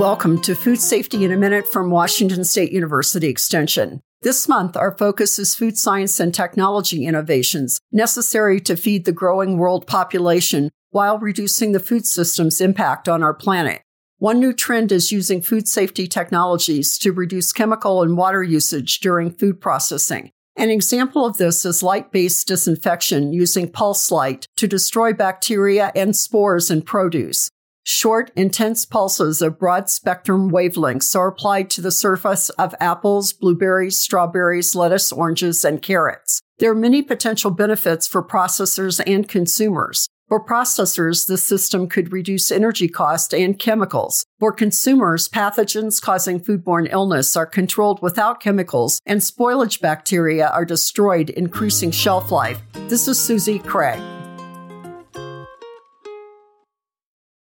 Welcome to Food Safety in a Minute from Washington State University Extension. This month, our focus is food science and technology innovations necessary to feed the growing world population while reducing the food system's impact on our planet. One new trend is using food safety technologies to reduce chemical and water usage during food processing. An example of this is light based disinfection using pulse light to destroy bacteria and spores in produce. Short, intense pulses of broad spectrum wavelengths are applied to the surface of apples, blueberries, strawberries, lettuce, oranges, and carrots. There are many potential benefits for processors and consumers. For processors, the system could reduce energy cost and chemicals. For consumers, pathogens causing foodborne illness are controlled without chemicals, and spoilage bacteria are destroyed, increasing shelf life. This is Susie Craig.